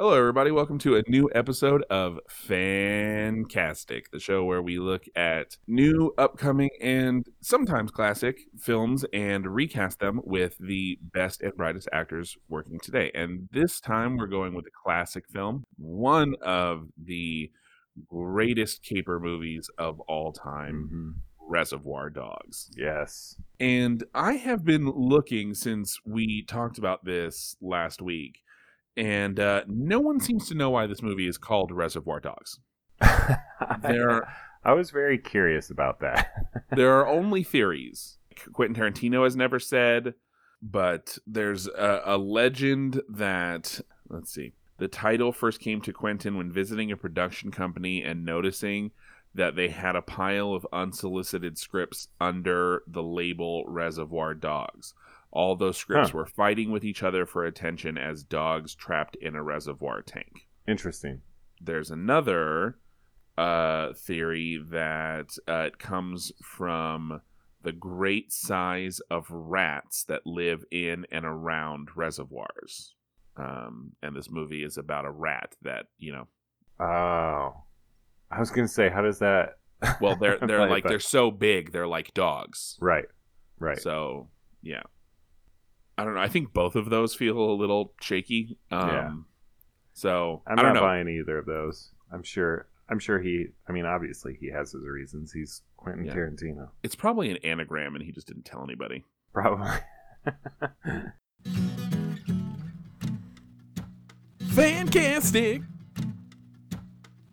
Hello, everybody. Welcome to a new episode of Fantastic, the show where we look at new, upcoming, and sometimes classic films and recast them with the best and brightest actors working today. And this time we're going with a classic film, one of the greatest caper movies of all time. Mm-hmm. Reservoir Dogs. Yes. And I have been looking since we talked about this last week and uh, no one seems to know why this movie is called Reservoir Dogs. There, I was very curious about that. there are only theories. Quentin Tarantino has never said, but there's a, a legend that let's see. The title first came to Quentin when visiting a production company and noticing that they had a pile of unsolicited scripts under the label Reservoir Dogs. All those scripts huh. were fighting with each other for attention as dogs trapped in a reservoir tank. Interesting. There's another uh, theory that uh, it comes from the great size of rats that live in and around reservoirs. Um, and this movie is about a rat that you know. Oh, I was gonna say, how does that? Well, they're they're like they're so big, they're like dogs. Right. Right. So yeah. I don't know. I think both of those feel a little shaky. Um, yeah. So I'm not know. buying either of those. I'm sure. I'm sure he. I mean, obviously he has his reasons. He's Quentin yeah. Tarantino. It's probably an anagram, and he just didn't tell anybody. Probably. Fantastic.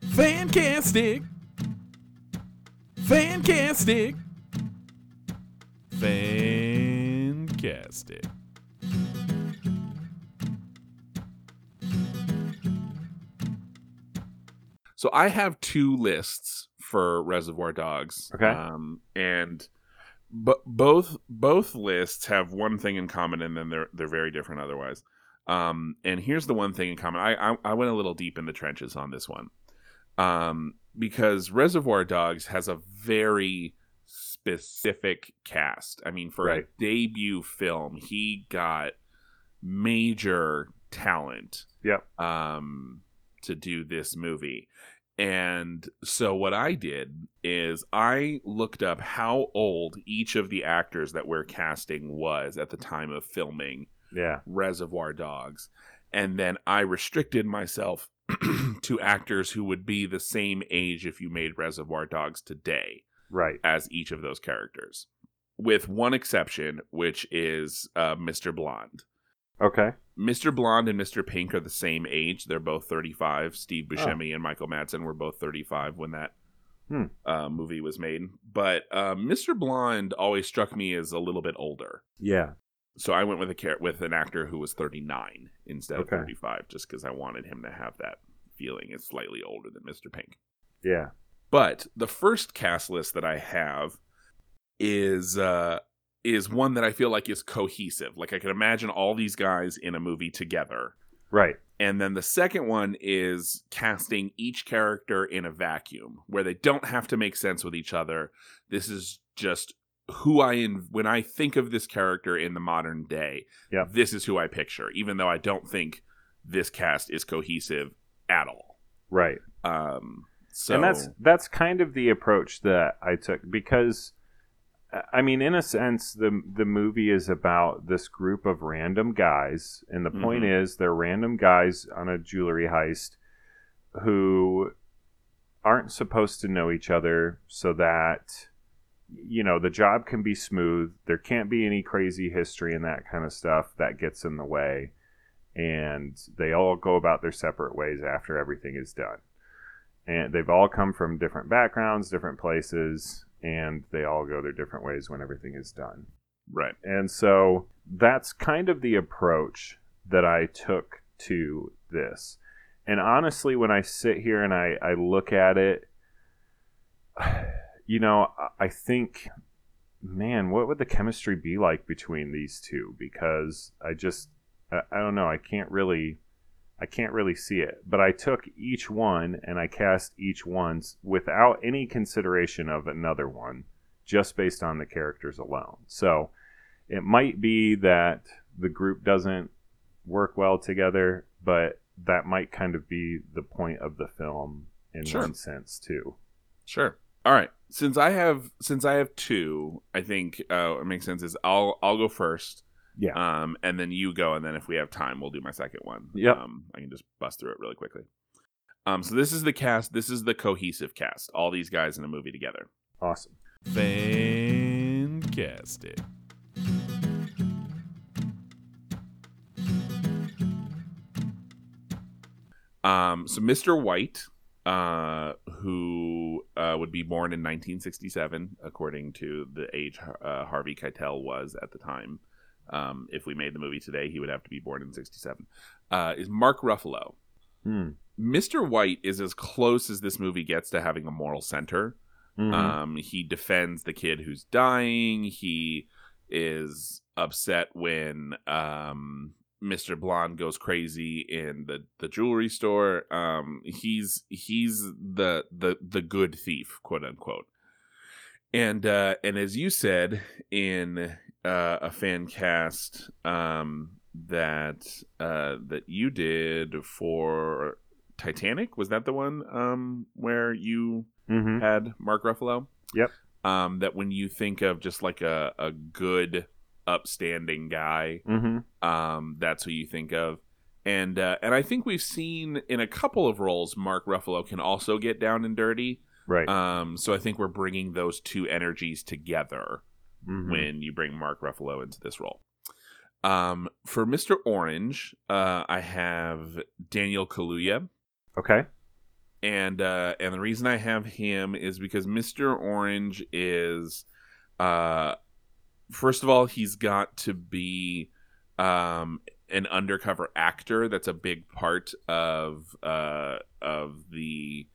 Fantastic. Fantastic. Fancastic. So I have two lists for Reservoir Dogs. Okay. Um, and but both both lists have one thing in common, and then they're they're very different otherwise. Um, and here's the one thing in common. I, I, I went a little deep in the trenches on this one, um, because Reservoir Dogs has a very specific cast. I mean, for right. a debut film, he got major talent. Yep. Um, to do this movie. And so what I did is I looked up how old each of the actors that we're casting was at the time of filming yeah. Reservoir Dogs. And then I restricted myself to actors who would be the same age if you made Reservoir Dogs today. Right. As each of those characters. With one exception, which is uh, Mr. Blonde. Okay. Mr. Blonde and Mr. Pink are the same age. They're both 35. Steve Buscemi oh. and Michael Madsen were both 35 when that hmm. uh, movie was made. But uh, Mr. Blonde always struck me as a little bit older. Yeah. So I went with a car- with an actor who was 39 instead okay. of 35, just because I wanted him to have that feeling as slightly older than Mr. Pink. Yeah. But the first cast list that I have is uh, is one that I feel like is cohesive. Like I can imagine all these guys in a movie together. Right. And then the second one is casting each character in a vacuum where they don't have to make sense with each other. This is just who I in when I think of this character in the modern day. Yeah. This is who I picture, even though I don't think this cast is cohesive at all. Right. Um so And that's that's kind of the approach that I took because I mean, in a sense, the the movie is about this group of random guys, and the mm-hmm. point is they're random guys on a jewelry heist who aren't supposed to know each other, so that you know the job can be smooth. There can't be any crazy history and that kind of stuff that gets in the way, and they all go about their separate ways after everything is done. And they've all come from different backgrounds, different places, and they all go their different ways when everything is done. Right. And so that's kind of the approach that I took to this. And honestly, when I sit here and I, I look at it, you know, I think, man, what would the chemistry be like between these two? Because I just, I, I don't know, I can't really I can't really see it. But I took each one and I cast each one without any consideration of another one, just based on the characters alone. So it might be that the group doesn't work well together, but that might kind of be the point of the film in Sure. one sense too. Sure. All right. Since I have since I have two, I think uh, what makes sense is I'll I'll go first. Yeah. Um, and then you go, and then if we have time, we'll do my second one. Yeah. Um, I can just bust through it really quickly. Um, so this is the cast. This is the cohesive cast. All these guys in a movie together. Awesome. Fantastic. Um, so Mr. White, uh, who uh, would be born in 1967, according to the age uh, Harvey Keitel was at the time. Um, if we made the movie today, he would have to be born in 67. Uh, is Mark Ruffalo. Hmm. Mr. White is as close as this movie gets to having a moral center. Mhm. Um, he defends the kid who's dying. He is upset when um, Mr. Blonde goes crazy in the, the jewelry store. Um, he's he's the the the good thief, quote unquote. And uh, and as you said in uh, a fan cast um, that uh, that you did for Titanic, was that the one um, where you Mhm. had Mark Ruffalo. Yep. Um, that when you think of just like a, a good, upstanding guy, Mhm. um, that's who you think of. And uh, and I think we've seen in a couple of roles, Mark Ruffalo can also get down and dirty. Right. Um, so I think we're bringing those two energies together Mhm. when you bring Mark Ruffalo into this role. Um, for Mr. Orange, uh, I have Daniel Kaluuya Okay. and uh and the reason I have him is because Mr. Orange is uh first of all he's got to be um an undercover actor that's a big part of uh of the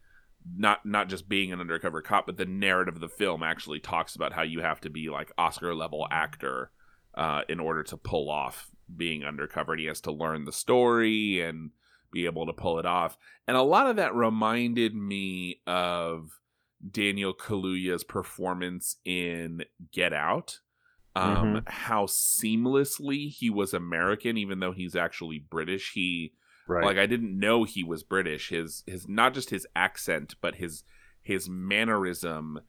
not not just being an undercover cop but the narrative of the film actually talks about how you have to be like Oscar level actor uh in order to pull off being undercover and he has to learn the story and be able to pull it off and a lot of that reminded me of Daniel Kaluuya's performance in Get Out. Um, How seamlessly he was American, even though he's actually British. He Right. like I didn't know he was British. His his not just his accent, but his his mannerism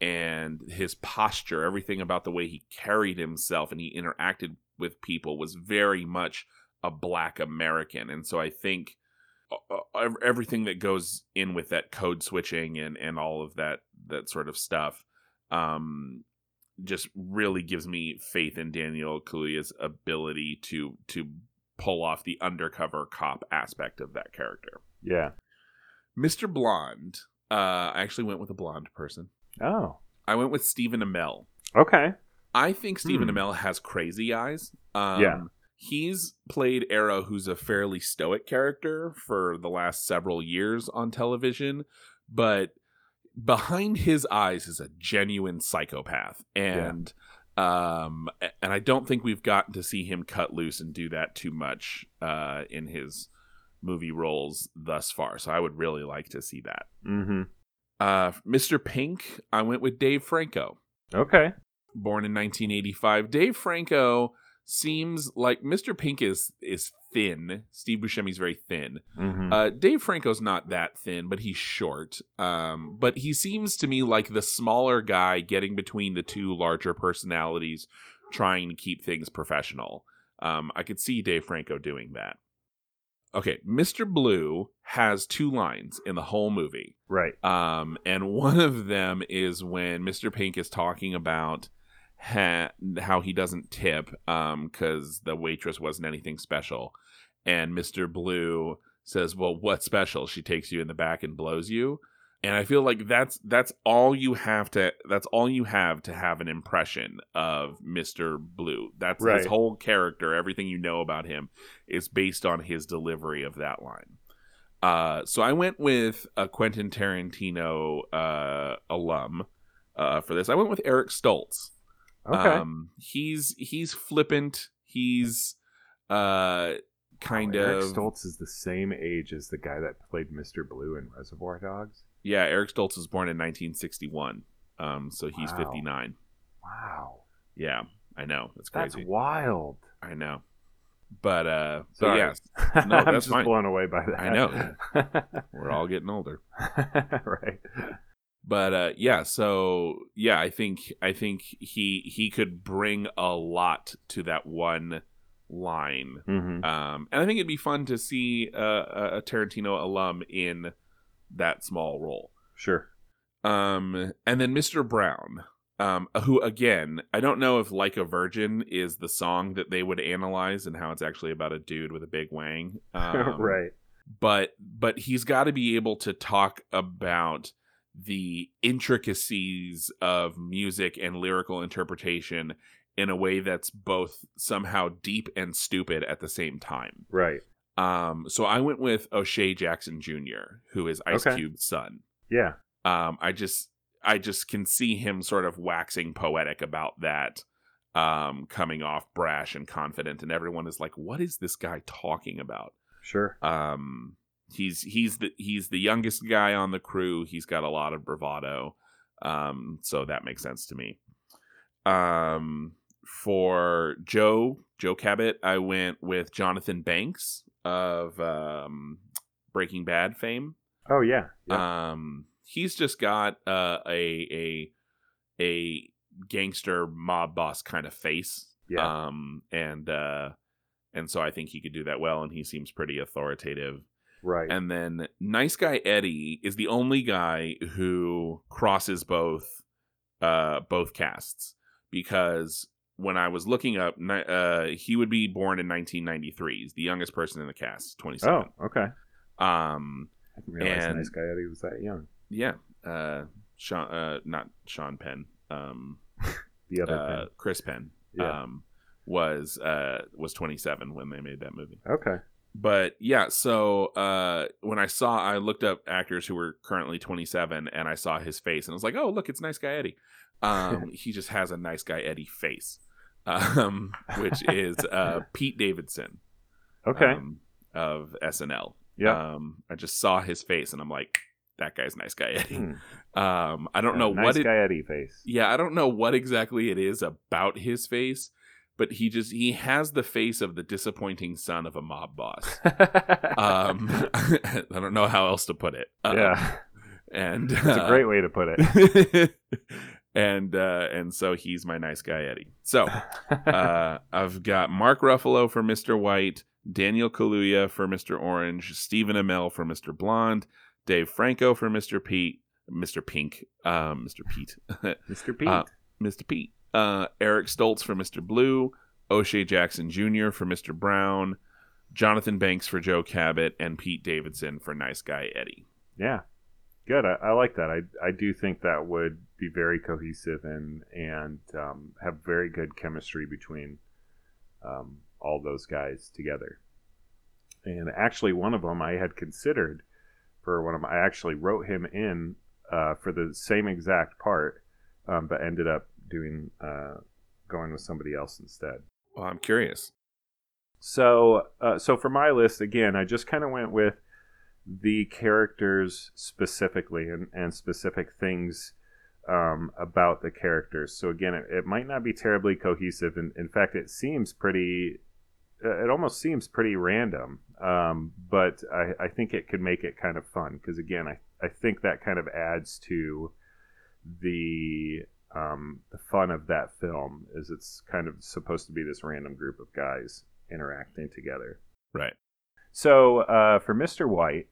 and his posture, everything about the way he carried himself and he interacted with people was very much a black American. And so I think uh, uh, everything that goes in with that code switching and and all of that that sort of stuff um just really gives me faith in Daniel Kaluuya's ability to to pull off the undercover cop aspect of that character. yeah. Mr. Blonde, uh I actually went with a blonde person. Oh. I went with Stephen Amell. Okay. I think Stephen Hmm. Amell has crazy eyes. Um, Yeah. He's played Arrow, who's a fairly stoic character for the last several years on television, but behind his eyes is a genuine psychopath. And um and I don't think we've gotten to see him cut loose and do that too much uh in his movie roles thus far. So I would really like to see that. Mm-hmm. Uh Mr. Pink, I went with Dave Franco Okay. born in 1985. Dave Franco seems like Mr. Pink is is thin. Steve Buscemi's very thin. Mm-hmm. Uh, Dave Franco's not that thin, but he's short. Um, but he seems to me like the smaller guy getting between the two larger personalities, trying to keep things professional. Um, I could see Dave Franco doing that. Okay, Mr. Blue has two lines in the whole movie. right. Um, and one of them is when Mr. Pink is talking about ha- how he doesn't tip because the waitress wasn't anything special. And Mr. Blue says, Well, what's special? She takes you in the back and blows you. And I feel like that's that's all you have to that's all you have to have an impression of Mr. Blue. That's Right. his whole character, everything you know about him is based on his delivery of that line. Uh, so I went with a Quentin Tarantino uh, alum uh, for this. I went with Eric Stoltz. Okay. Um, he's he's flippant. He's uh, kind Oh, Eric of Stoltz is the same age as the guy that played Mr. Blue in Reservoir Dogs. yeah. Eric Stoltz was born in 1961. Um, so he's Wow. 59. Wow. Yeah, I know. That's crazy. That's wild. I know. But uh, but Sorry. yes, no, I'm that's just fine. blown away by that. I know. we're all getting older. right. But uh, yeah, so yeah, I think I think he he could bring a lot to that one line. hmm Um, and I think it'd be fun to see uh, a a Tarantino alum in that small role. Sure. Um, and then Mr. Brown, um, who again, I don't know if "Like a Virgin" is the song that they would analyze and how it's actually about a dude with a big wang. Um, right. But but he's got to be able to talk about the intricacies of music and lyrical interpretation in a way that's both somehow deep and stupid at the same time. Right. Um, so I went with O'Shea Jackson Jr., who is Ice Okay. Cube's son Yeah. um i just i just can see him sort of waxing poetic about that um coming off brash and confident and everyone is like what is this guy talking about Sure. um he's he's the he's the youngest guy on the crew he's got a lot of bravado um so that makes sense to me um for joe joe cabot i went with jonathan banks of um breaking bad fame Oh yeah. yeah. um, he's just got uh, a a a gangster mob boss kind of face. yeah. Um, and uh, and so I think he could do that well, and he seems pretty authoritative. Right. And then nice guy Eddie is the only guy who crosses both uh both casts because when I was looking up, uh, he would be born in 1993. He's the youngest person in the cast, 27. oh, okay. Um, I didn't realize And- nice guy Eddie was that young. Yeah. Uh Sean uh not Sean Penn. Um The other uh thing. Chris Penn. Yeah. Um was uh was 27 when they made that movie. Okay. But yeah, so uh when I saw I looked up actors who were currently 27 and I saw his face and I was like, "Oh, look, it's nice guy Eddie." Um he just has a nice guy Eddie face. Um which is uh Pete Davidson Okay. um, of SNL. yeah. Um I just saw his face and I'm like, that guy's nice guy Eddie. Hmm. Um, I don't know nice what it. guy Eddie face. Yeah, I don't know what exactly it is about his face, but he just he has the face of the disappointing son of a mob boss. Um, I don't know how else to put it. Um, yeah. and That's a uh, great way to put it. and uh, and so he's my nice guy Eddie. So uh, I've got Mark Ruffalo for Mr. White, Daniel Kaluuya for Mr. Orange, Stephen Amell for Mr. Blonde, Dave Franco for Mr. Pete, Mr. Pink, um, Mr. Pete, Mr. Pete. Uh, Mr. Pete, uh, Eric Stoltz for Mr. Blue, O'Shea Jackson Jr. for Mr. Brown, Jonathan Banks for Joe Cabot, and Pete Davidson for Nice Guy Eddie. yeah. Good. I, I like that. I I do think that would be very cohesive and and um, have very good chemistry between um, all those guys together. And actually, one of them I had considered for one of my. I actually wrote him in uh, for the same exact part, um, but ended up doing uh, going with somebody else instead. Well, I'm curious. So, uh, so for my list again, I just kind of went with the characters specifically and, and specific things um, about the characters. So again, it, it might not be terribly cohesive. In, in fact, it seems pretty. uh, It almost seems pretty random, um, but I, I think it could make it kind of fun because again, I, I think that kind of adds to the um, the fun of that film. Is it's kind of supposed to be this random group of guys interacting together. Right. So uh, for Mr. White,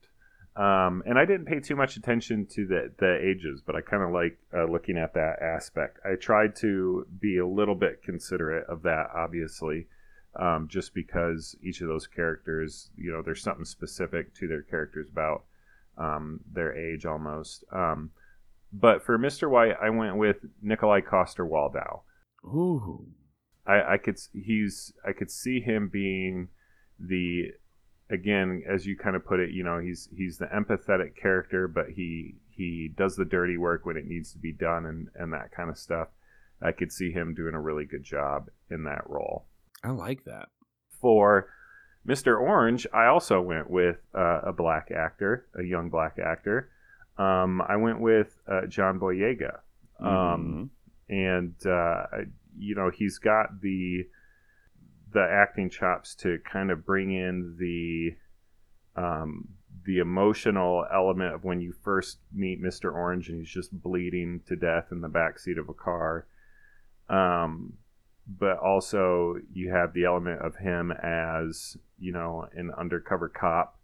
um, and I didn't pay too much attention to the, the ages, but I kind of like uh, looking at that aspect. I tried to be a little bit considerate of that, obviously, um, just because each of those characters, you know, there's something specific to their characters about um, their age almost. Um, but for Mr. White, I went with Nikolaj Coster-Waldau. Ooh. I, I could he's I could see him being the again as you kind of put it you know he's he's the empathetic character but he he does the dirty work when it needs to be done and and that kind of stuff I could see him doing a really good job in that role I like that. for Mr. Orange I also went with uh, a black actor a young black actor um, I went with uh, John Boyega um, Mhm. and uh, you know he's got the the acting chops to kind of bring in the um, the emotional element of when you first meet Mr. Orange and he's just bleeding to death in the back seat of a car. Um, but also you have the element of him as you know an undercover cop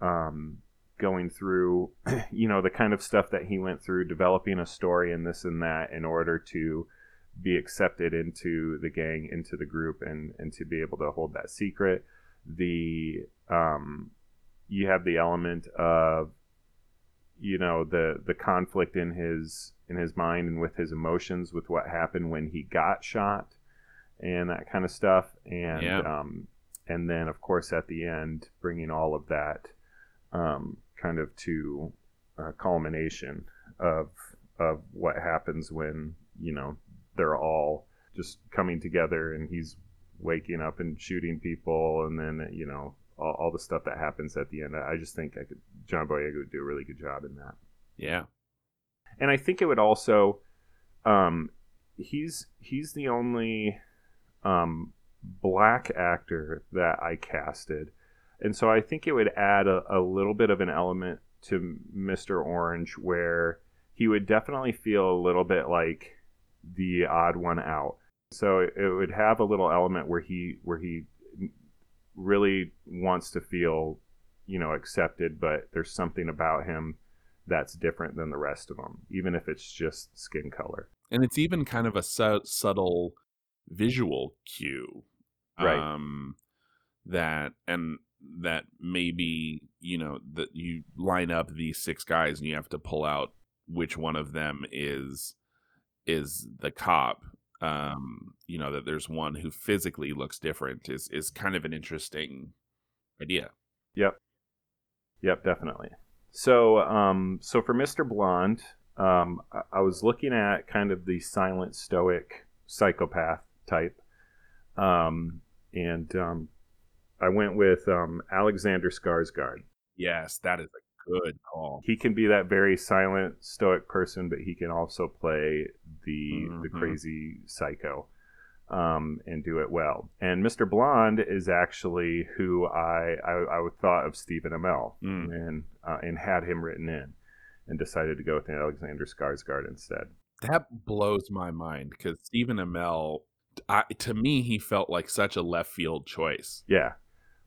um, going through you know the kind of stuff that he went through developing a story and this and that in order to be accepted into the gang into the group and and to be able to hold that secret the um you have the element of you know the the conflict in his in his mind and with his emotions with what happened when he got shot and that kind of stuff and Yeah. um and then of course at the end bringing all of that um kind of to a culmination of of what happens when you know they're all just coming together and he's waking up and shooting people and then you know all, all the stuff that happens at the end i just think i could john boyega would do a really good job in that Yeah. and i think it would also um he's he's the only um black actor that i casted and so i think it would add a, a little bit of an element to mr orange where he would definitely feel a little bit like the odd one out so it, it would have a little element where he where he really wants to feel you know accepted but there's something about him that's different than the rest of them even if it's just skin color and it's even kind of a su- subtle visual cue Right. um that and that maybe you know that you line up these six guys and you have to pull out which one of them is is the cop um you know that there's one who physically looks different is is kind of an interesting idea Yep. Yep, definitely. So, um, so for Mr. Blonde, um, I, I was looking at kind of the silent stoic psychopath type, um, and um, I went with um, Alexander Skarsgård. yes that is a good call He can be that very silent stoic person, but he can also play the the Mhm. crazy psycho. Um, and do it well. And Mr. Blonde is actually who I I, I thought of Stephen Amell Mm. and uh, and had him written in, and decided to go with Alexander Skarsgård instead. That blows my mind because Stephen Amell, I, to me, he felt like such a left field choice. Yeah.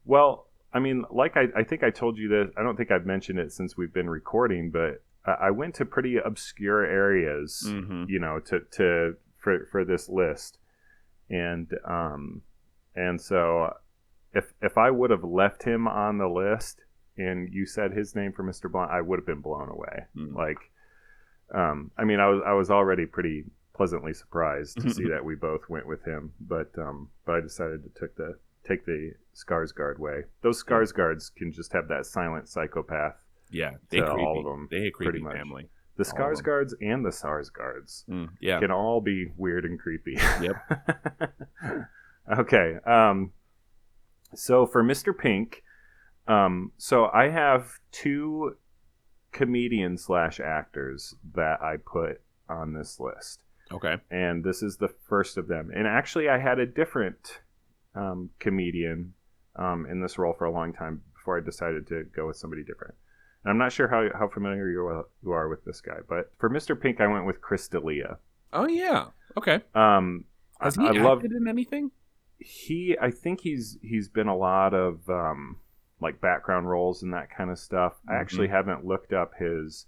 Well, I mean, like I, I think I told you this. I don't think I've mentioned it since we've been recording, but I, I went to pretty obscure areas, Mm-hmm. you know, to to for for this list, and um, and so if if I would have left him on the list and you said his name for Mr. Blonde, I would have been blown away. Mm. Like, um, I mean, I was I was already pretty pleasantly surprised to see that we both went with him, but um, but I decided to take the take the Skarsgård way. Those Skarsgårds can just have that silent psychopath. Yeah, they creepy. all of 'em, They creepy pretty much. family. The All of 'em. Skarsgårds and the Sarsgaards Mm, yeah, can all be weird and creepy. Yep. okay. Um, so for Mr. Pink, um, so I have two comedians slash actors that I put on this list, okay. and this is the first of them. And actually, I had a different um, comedian um, in this role for a long time before I decided to go with somebody different. And I'm not sure how, how familiar you are, you are with this guy, but for Mr. Pink, I went with Chris D'Elia. Oh yeah, okay. Um, I, Has he I acted love in anything? he. I think he's he's been a lot of um, like background roles and that kind of stuff. I actually Mm-hmm. haven't looked up his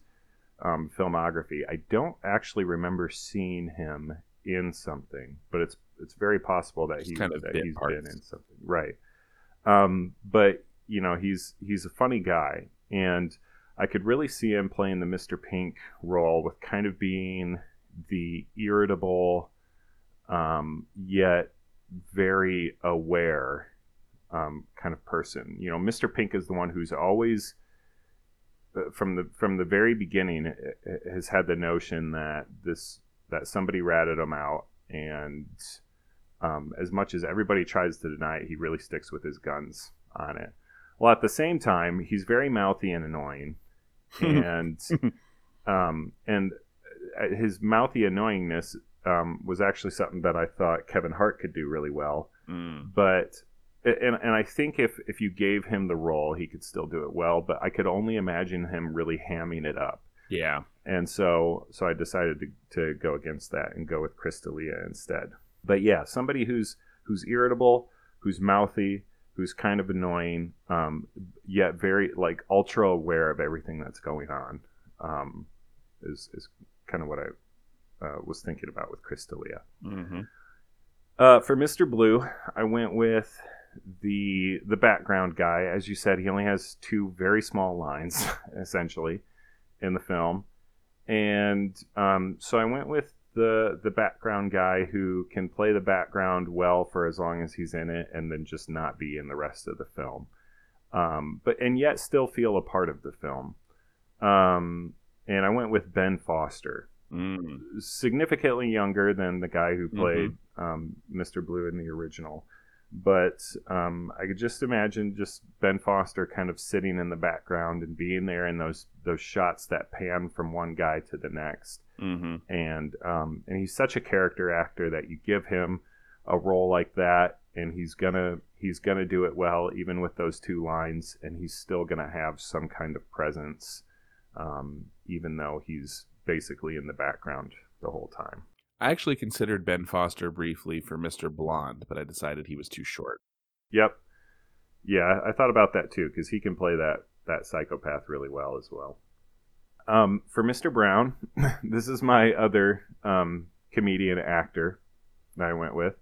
um, filmography. I don't actually remember seeing him in something, but it's it's very possible that Just he kind of that he's parts. been in something, right? Um, but you know he's he's a funny guy, and I could really see him playing the Mr. Pink role with kind of being the irritable, um, yet very aware um, kind of person. You know, Mr. Pink is the one who's always uh, from the from the very beginning uh, uh, has had the notion that this that somebody ratted him out, and um, as much as everybody tries to deny it, he really sticks with his guns on it. Well, at the same time, he's very mouthy and annoying, and um, and uh, his mouthy annoyingness um, was actually something that I thought Kevin Hart could do really well. Mm. but and and I think if if you gave him the role, he could still do it well. But I could only imagine him really hamming it up, Yeah. and so so I decided to to go against that and go with Chris D'Elia instead. But yeah, somebody who's who's irritable, who's mouthy, who's kind of annoying, um, yet very like ultra aware of everything that's going on, um, is is kind of what I uh, was thinking about with Chris D'Elia. Mm-hmm. Uh, for Mr. Blue, I went with the the background guy. As you said, he only has two very small lines, essentially, in the film, and um, so I went with the the background guy who can play the background well for as long as he's in it, and then just not be in the rest of the film, um, but and yet still feel a part of the film. Um, and I went with Ben Foster Mm. significantly younger than the guy who played um, Mr. Blue in the original. But um, I could just imagine just Ben Foster kind of sitting in the background and being there in those those shots that pan from one guy to the next. Mm-hmm. And um, and he's such a character actor that you give him a role like that, and he's gonna he's gonna do it well, even with those two lines, and he's still gonna have some kind of presence, um, even though he's basically in the background the whole time. I actually considered Ben Foster briefly for Mr. Blonde, but I decided he was too short. Yep. Yeah, I thought about that too because he can play that that psychopath really well as well. Um, for Mr. Brown, this is my other um, comedian actor that I went with.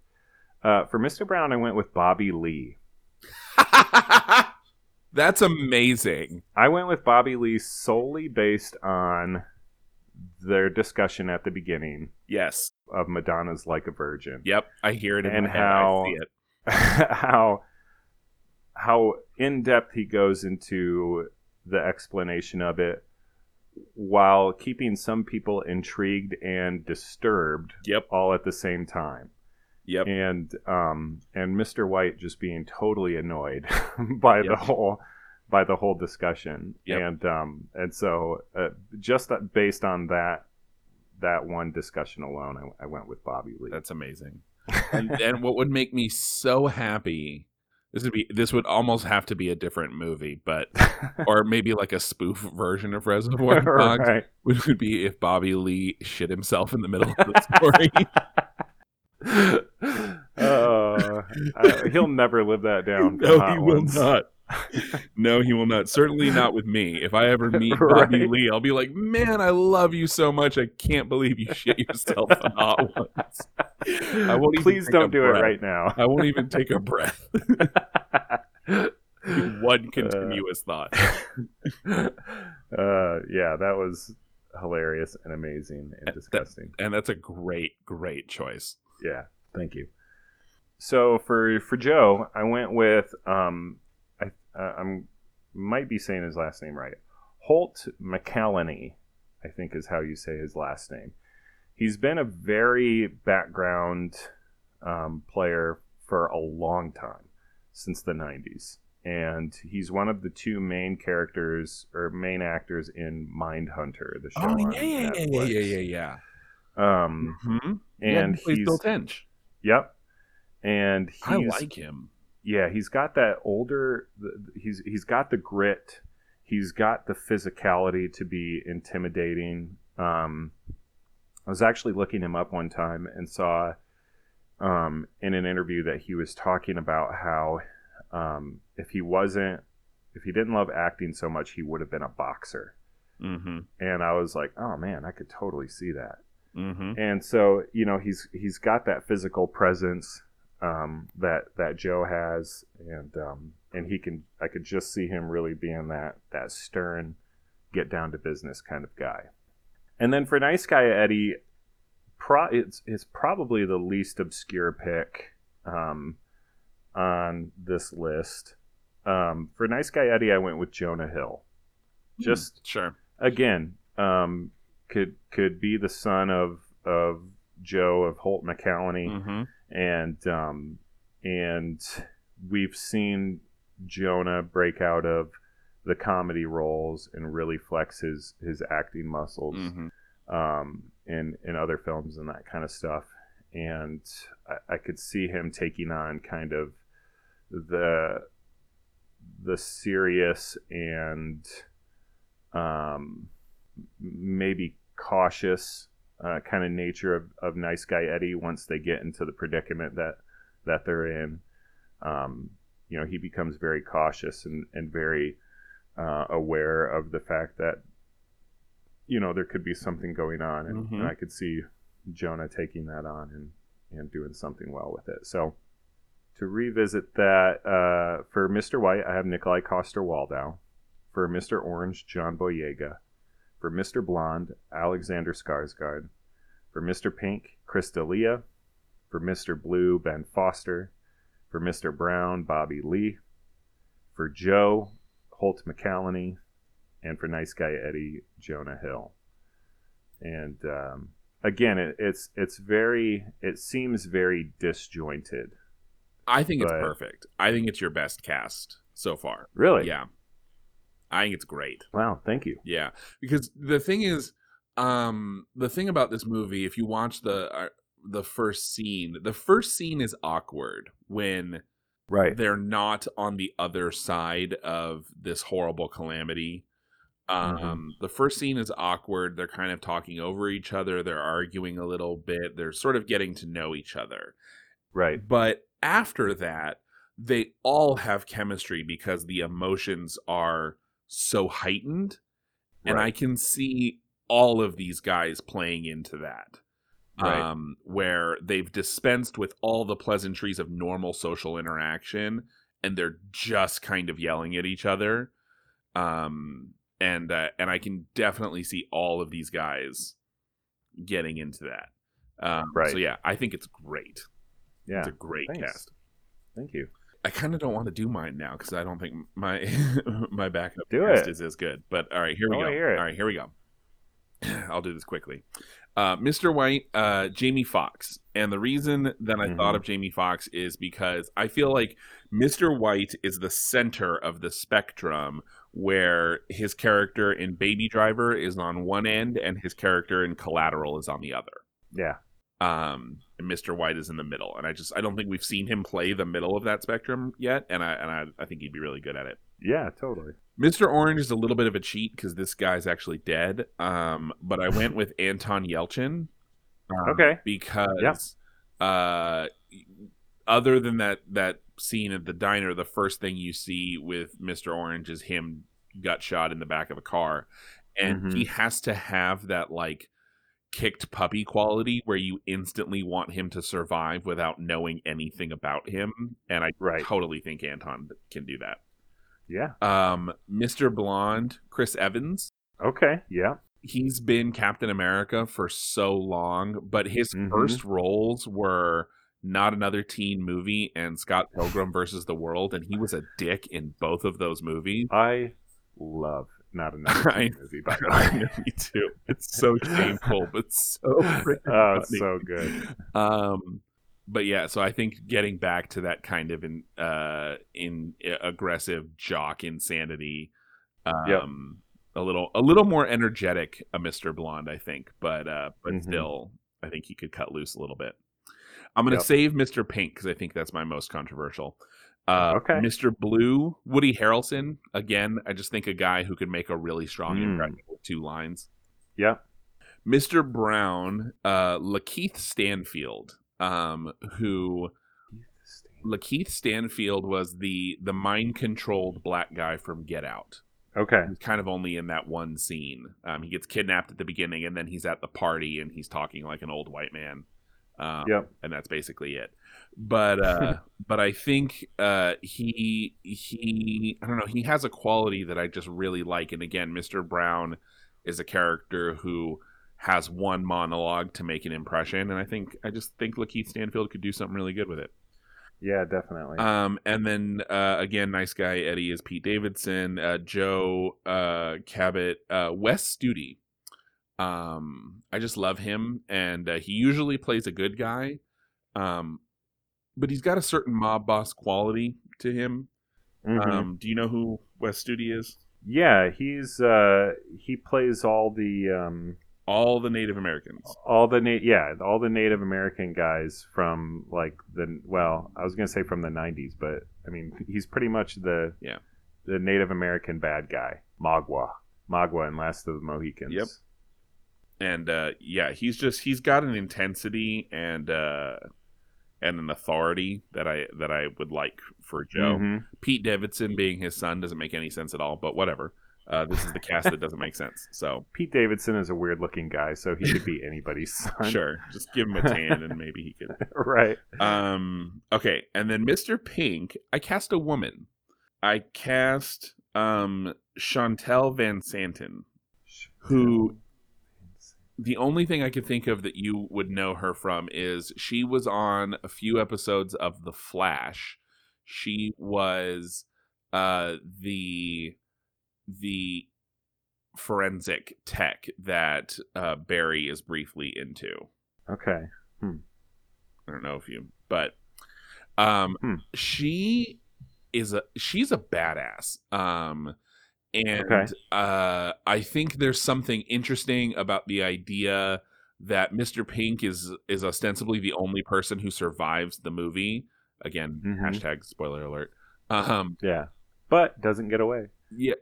Uh, for Mr. Brown, I went with Bobby Lee. That's amazing. I went with Bobby Lee solely based on their discussion at the beginning Yes. of Madonna's "Like a Virgin." Yep. I hear it in And how- I see it. how how in depth he goes into the explanation of it while keeping some people intrigued and disturbed Yep. all at the same time Yep. and um and Mr. White just being totally annoyed by the whole by the whole discussion Yep. and um and so uh, just that, based on that that one discussion alone I, I went with Bobby Lee That's amazing. and, and what would make me so happy this would be this would almost have to be a different movie, but or maybe like a spoof version of Reservoir Dogs right. which would be if Bobby Lee shit himself in the middle of the story. uh, I- he'll never live that down. no, he will not. No, he will not. Certainly not with me. If I ever meet Bobby Lee, I'll be like, "Man, I love you so much. I can't believe you shit yourself on Hot Ones." I won't Please don't do breath. it right now. I won't even take a breath. One continuous thought. uh, yeah, that was hilarious and amazing and That- disgusting. And that's a great, great choice. Yeah, thank you. So for for Joe, I went with um, uh, I'm might be saying his last name right. Holt McCallany, I think is how you say his last name. He's been a very background um, player for a long time, since the '90s, and he's one of the two main characters or main actors in Mindhunter, the show. Oh yeah, yeah, yeah, yeah, yeah, yeah, yeah. Um, hmm and yeah, he plays he's Bill Tench. Yep. And he's I like him. Yeah, he's got that older he's he's got the grit. He's got the physicality to be intimidating. Um I was actually looking him up one time and saw um in an interview that he was talking about how um if he wasn't if he didn't love acting so much he would have been a boxer. Mm-hmm. And I was like, "Oh man, I could totally see that." Mm-hmm. and so you know he's he's got that physical presence um, that that Joe has, and um, and he can I could just see him really being that that stern, get down to business kind of guy. And then for nice guy Eddie, pro it's it's probably the least obscure pick um, on this list. Um, for nice guy Eddie, I went with Jonah Hill. Just sure. again um, could could be the son of of Joe of Holt McCallany, Mm-hmm. And um, and we've seen Jonah break out of the comedy roles and really flex his his acting muscles Mm-hmm. um, in in other films and that kind of stuff. and I, I could see him taking on kind of the the serious and um, maybe cautious uh, kind of nature of, of nice guy Eddie once they get into the predicament that that they're in. Um, you know, he becomes very cautious and, and very uh, aware of the fact that you know there could be something going on, and, Mhm. and I could see Jonah taking that on and and doing something well with it. So to revisit that uh, for Mr. White, I have Nikolaj Coster-Waldau. For Mr. Orange, John Boyega. For Mr. Blonde, Alexander Skarsgård. For Mr. Pink, Chris D'Elia. For Mr. Blue, Ben Foster. For Mr. Brown, Bobby Lee. For Joe, Holt McCallany. And for Nice Guy Eddie, Jonah Hill. And um, again, it, it's it's very it seems very disjointed. I think it's perfect. I think it's your best cast so far. Really? Yeah. I think it's great. Wow. Thank you. Yeah, because the thing is, um, the thing about this movie, if you watch the uh, the first scene, the first scene is awkward when Right. they're not on the other side of this horrible calamity. Um, Mhm. the first scene is awkward. They're kind of talking over each other. They're arguing a little bit. They're sort of getting to know each other. Right. But after that, they all have chemistry because the emotions are so heightened. And I can see all of these guys playing into that. Right. Um, where they've dispensed with all the pleasantries of normal social interaction and they're just kind of yelling at each other. Um, and uh, and I can definitely see all of these guys getting into that. Um, Right. So yeah, I think it's great. Yeah. It's a great thanks. cast. Thank you. I kind of don't want to do mine now because I don't think my my backup Do it. is as good. But all right, here we go. All right, here we go. I'll do this quickly. Uh, Mr. White, uh, Jamie Foxx, and the reason that I thought Mhm. of Jamie Foxx is because I feel like Mr. White is the center of the spectrum, where his character in Baby Driver is on one end and his character in Collateral is on the other Yeah. Um and mr white is in the middle and i just i don't think we've seen him play the middle of that spectrum yet and i and i, I think he'd be really good at it Yeah. Totally. mr orange is a little bit of a cheat because this guy's actually dead um but i went with anton yelchin um, Okay. because uh other than that that scene at the diner the first thing you see with mr orange is him gut shot in the back of a car and Mhm. he has to have that like kicked puppy quality where you instantly want him to survive without knowing anything about him and i Right. totally think anton can do that Yeah. um mr blonde chris evans Okay. Yeah. he's been Captain America for so long, but his Mhm. first roles were not another teen movie and Scott Pilgrim versus the World, and he was a dick in both of those movies. I love not another I- movie. By the way. me too. It's so shameful, but so Oh, funny. so good. Um, but yeah, so I think getting back to that kind of in uh in uh, aggressive jock insanity, um, Yep. a little a little more energetic, a Mr. Blonde, I think, but uh, but Mhm. still, I think he could cut loose a little bit. I'm gonna Yep. save Mr. Pink because I think that's my most controversial. Uh, Okay. Mr. Blue, Woody Harrelson. Again, I just think a guy who could make a really strong Mm. impression with two lines. Yeah. Mr. Brown, uh, Lakeith Stanfield, um, who Lakeith Stanfield was the the mind controlled black guy from Get Out. Okay. He's kind of only in that one scene. Um, he gets kidnapped at the beginning, and then he's at the party and he's talking like an old white man. Um, Yep. and that's basically it. But uh, but I think uh, he he I don't know he has a quality that I just really like. And again, Mr. Brown is a character who has one monologue to make an impression, and I think I just think Lakeith Stanfield could do something really good with it. Yeah, definitely. Um, and then uh, again, nice guy Eddie is Pete Davidson, uh, Joe uh, Cabot, uh, Wes Studi. Um, I just love him, and uh, he usually plays a good guy, um, but he's got a certain mob boss quality to him. Mhm. Um, do you know who Wes Studi is? yeah, he's uh he plays all the um all the Native Americans. all the na- yeah, all the Native American guys from like the well, I was gonna say from the '90s, but I mean he's pretty much the Yeah. the Native American bad guy, Magua, Magua, and Last of the Mohicans. Yep. And uh yeah he's just he's got an intensity and uh and an authority that i that i would like for joe Mhm. pete davidson being his son doesn't make any sense at all but whatever uh this is the cast that doesn't make sense so Pete Davidson is a weird looking guy, so he could be anybody's son. sure just give him a tan and maybe he could right. um okay and then mr pink i cast a woman i cast um Shantel VanSanten Who- the only thing I could think of that you would know her from is she was on a few episodes of The Flash. She was uh the the forensic tech that uh Barry is briefly into. Okay. I don't know if you but um Hmm. she is a she's a badass. Um and Okay. uh I think there's something interesting about the idea that Mr. Pink is is ostensibly the only person who survives the movie. Again, Mhm. hashtag spoiler alert. Um Yeah. But doesn't get away. yeah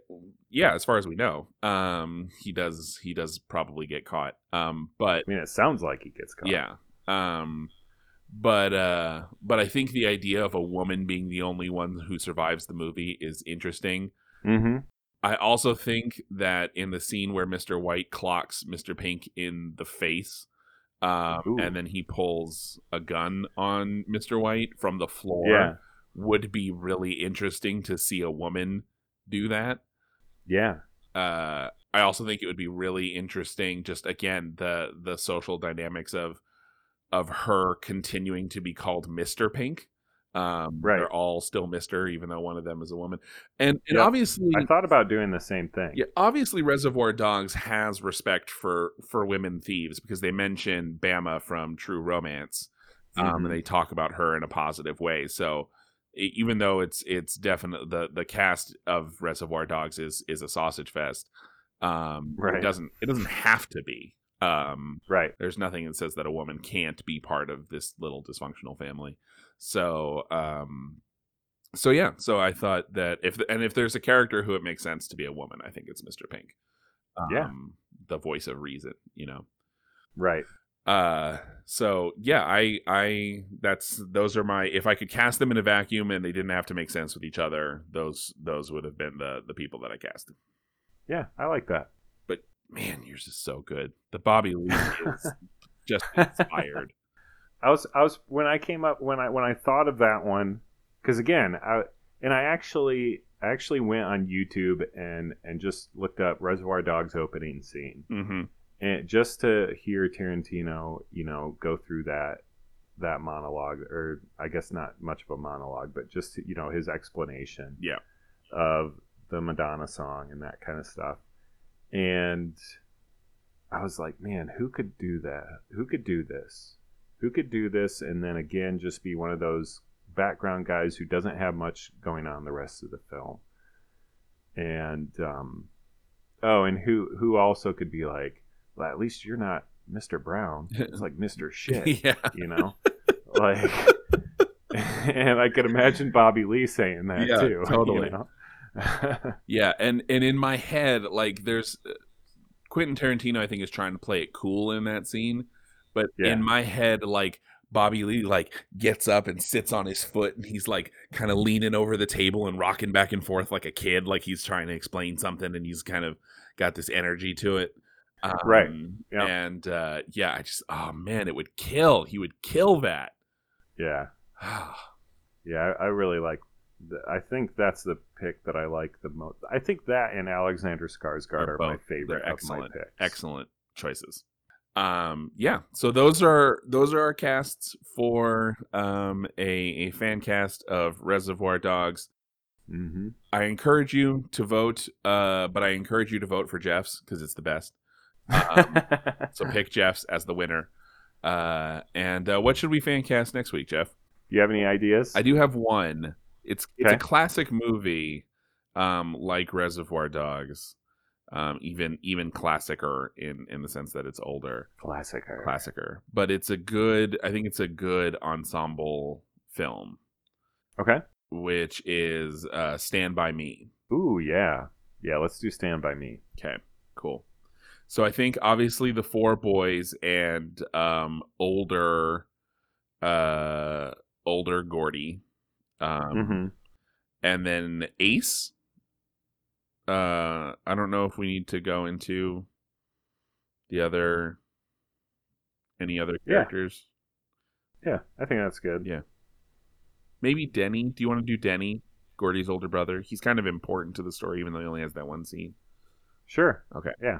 yeah, as far as we know. Um he does he does probably get caught. Um but I mean, it sounds like he gets caught. yeah. Um but uh but I think the idea of a woman being the only one who survives the movie is interesting. Mm-hmm. I also think that in the scene where Mr. White clocks Mr. Pink in the face um and then he pulls a gun on Mr. White from the floor Yeah. would be really interesting to see a woman do that. Yeah. uh I also think it would be really interesting just again the the social dynamics of of her continuing to be called Mr. Pink. Um Right. they're all still Mr. even though one of them is a woman. And and Yep. obviously I thought about doing the same thing. yeah, obviously Reservoir Dogs has respect for for women thieves because they mention Bama from True Romance. Um Mhm. and they talk about her in a positive way. So even though it's it's definitely the the cast of Reservoir Dogs is is a sausage fest, um, Right. it doesn't it doesn't have to be. Um, Right. there's nothing that says that a woman can't be part of this little dysfunctional family. So um, so yeah, so I thought that if and if there's a character who it makes sense to be a woman, I think it's Mr. Pink. Um, Yeah. the voice of reason, you know Right. uh so yeah i i that's those are my if i could cast them in a vacuum and they didn't have to make sense with each other those those would have been the the people that i cast Yeah, I like that. but man yours is so good the bobby lee is just inspired I was I was when I came up when I when I thought of that one because again I and I actually I actually went on YouTube and and just looked up Reservoir Dogs opening scene mm-hmm. and just to hear Tarantino you know go through that that monologue or I guess not much of a monologue but just you know his explanation Yeah. of the Madonna song and that kind of stuff and I was like man who could do that who could do this who could do this and then again just be one of those background guys who doesn't have much going on the rest of the film and um oh and who who also could be like well at least you're not mr brown it's like mr shit yeah you know like and i could imagine bobby lee saying that Yeah, too you totally. know? yeah and and in my head like there's quentin tarantino i think is trying to play it cool in that scene but Yeah. in my head like bobby lee like gets up and sits on his foot and he's like kind of leaning over the table and rocking back and forth like a kid like he's trying to explain something and he's kind of got this energy to it um, Right. Yeah. and uh yeah i just oh man it would kill he would kill that yeah yeah I, I really like th- i think that's the pick that i like the most i think that and alexander skarsgård Are are, my favorite they're excellent. picks excellent choices um yeah so those are those are our casts for um a, a fan cast of reservoir dogs mm-hmm. i encourage you to vote uh but i encourage you to vote for jeff's because it's the best um, so pick jeff's as the winner uh and uh, what should we fan cast next week jeff Do you have any ideas? i do have one it's it's Okay. a classic movie um like reservoir dogs Um, even even classicer in in the sense that it's older, Classic. classicer. But it's a good. I think it's a good ensemble film, Okay. which is uh, Stand by Me. Ooh, yeah. Yeah, let's do Stand By Me. Okay, cool. So I think obviously the four boys and um older uh older Gordie. Um hmm and then Ace. Uh I don't know if we need to go into the other any other characters. Yeah, I think that's good. Yeah. Maybe Denny. Do you want to do Denny? Gordie's older brother. He's kind of important to the story even though he only has that one scene. Sure. Okay. Yeah.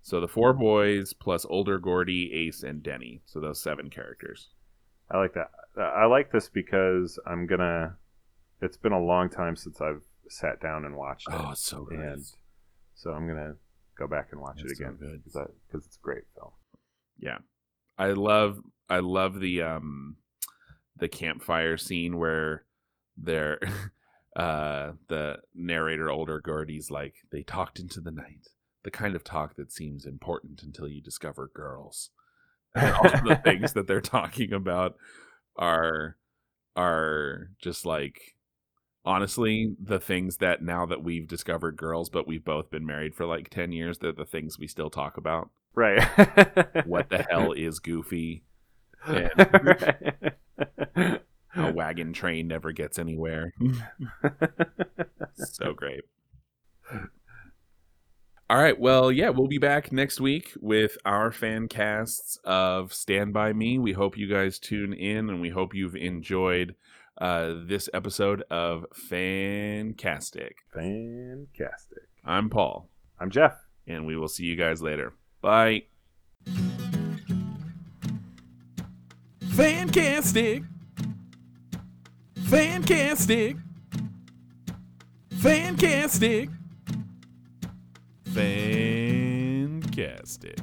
So the four boys plus older Gordie, Ace, and Denny. So those seven characters. I like that. I like this because I'm gonna. It's been a long time since I've sat down and watched it, Oh, it's so good. and so I'm gonna go back and watch It's it again because it's a great film. Yeah. I love I love the um the campfire scene where they're uh the narrator older Gordie's like they talked into the night. The kind of talk that seems important until you discover girls. And all the things that they're talking about are are just like honestly the things that now that we've discovered girls but we've both been married for like 10 years they're the things we still talk about. Right. what the hell is goofy? A wagon train never gets anywhere. So great. All right well yeah we'll be back next week with our fan casts of stand by me. We hope you guys tune in and we hope you've enjoyed uh, this episode of Fancastic. Fantastic. I'm Paul, I'm Jeff. and we will see you guys later. Bye. Fancastic. Fancastic. Fancastic. Fancastic.